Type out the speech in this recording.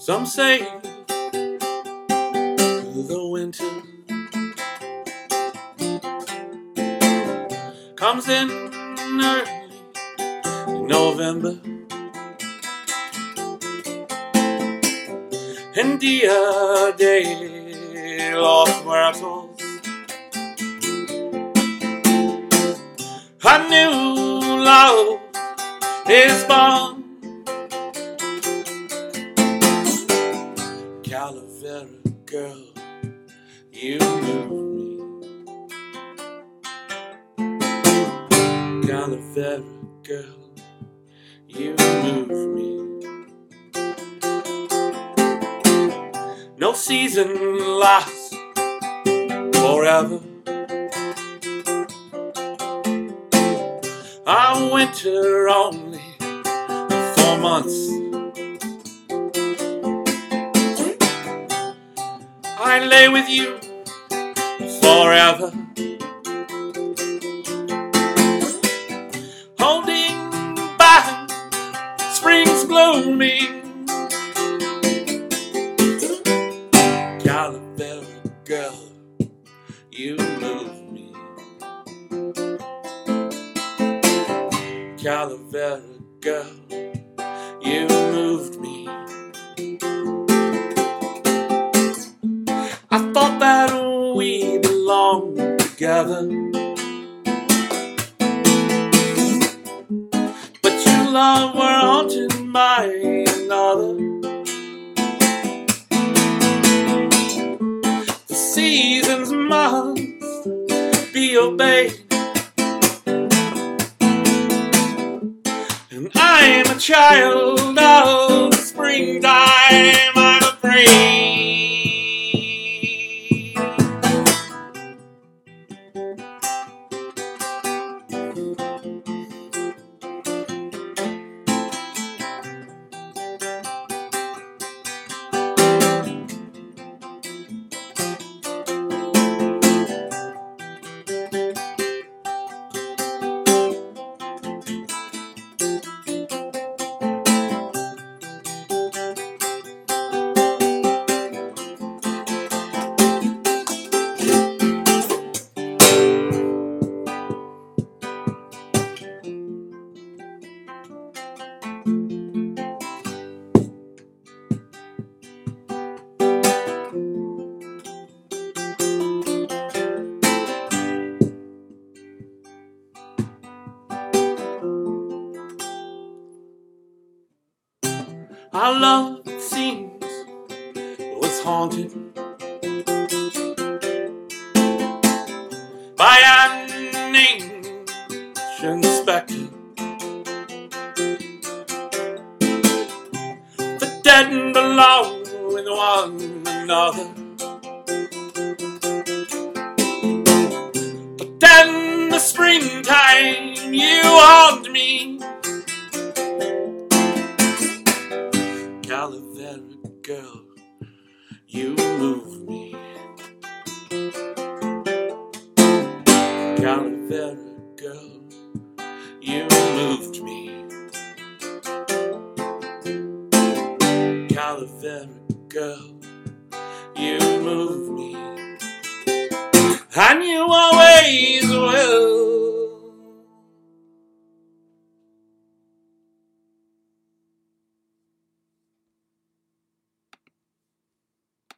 Some say the winter comes in early November. En día de los muertos. A new love Calavera girl, you move me. Calavera girl, you move me. No season lasts forever. Our winter only four months. I lay with you forever. Holding back spring's blooming. Calavera girl, you move me. Calavera girl, you moved me. Together. But your love were haunted by another. The seasons must be obeyed. And I'm a child of springtime, Our love, it seems, was haunted by an ancient spectre. The dead belong with one another. But then the springtime, you haunt me. Girl, you move me. Calavera girl, you moved me. Calavera girl, you moved me. And you always will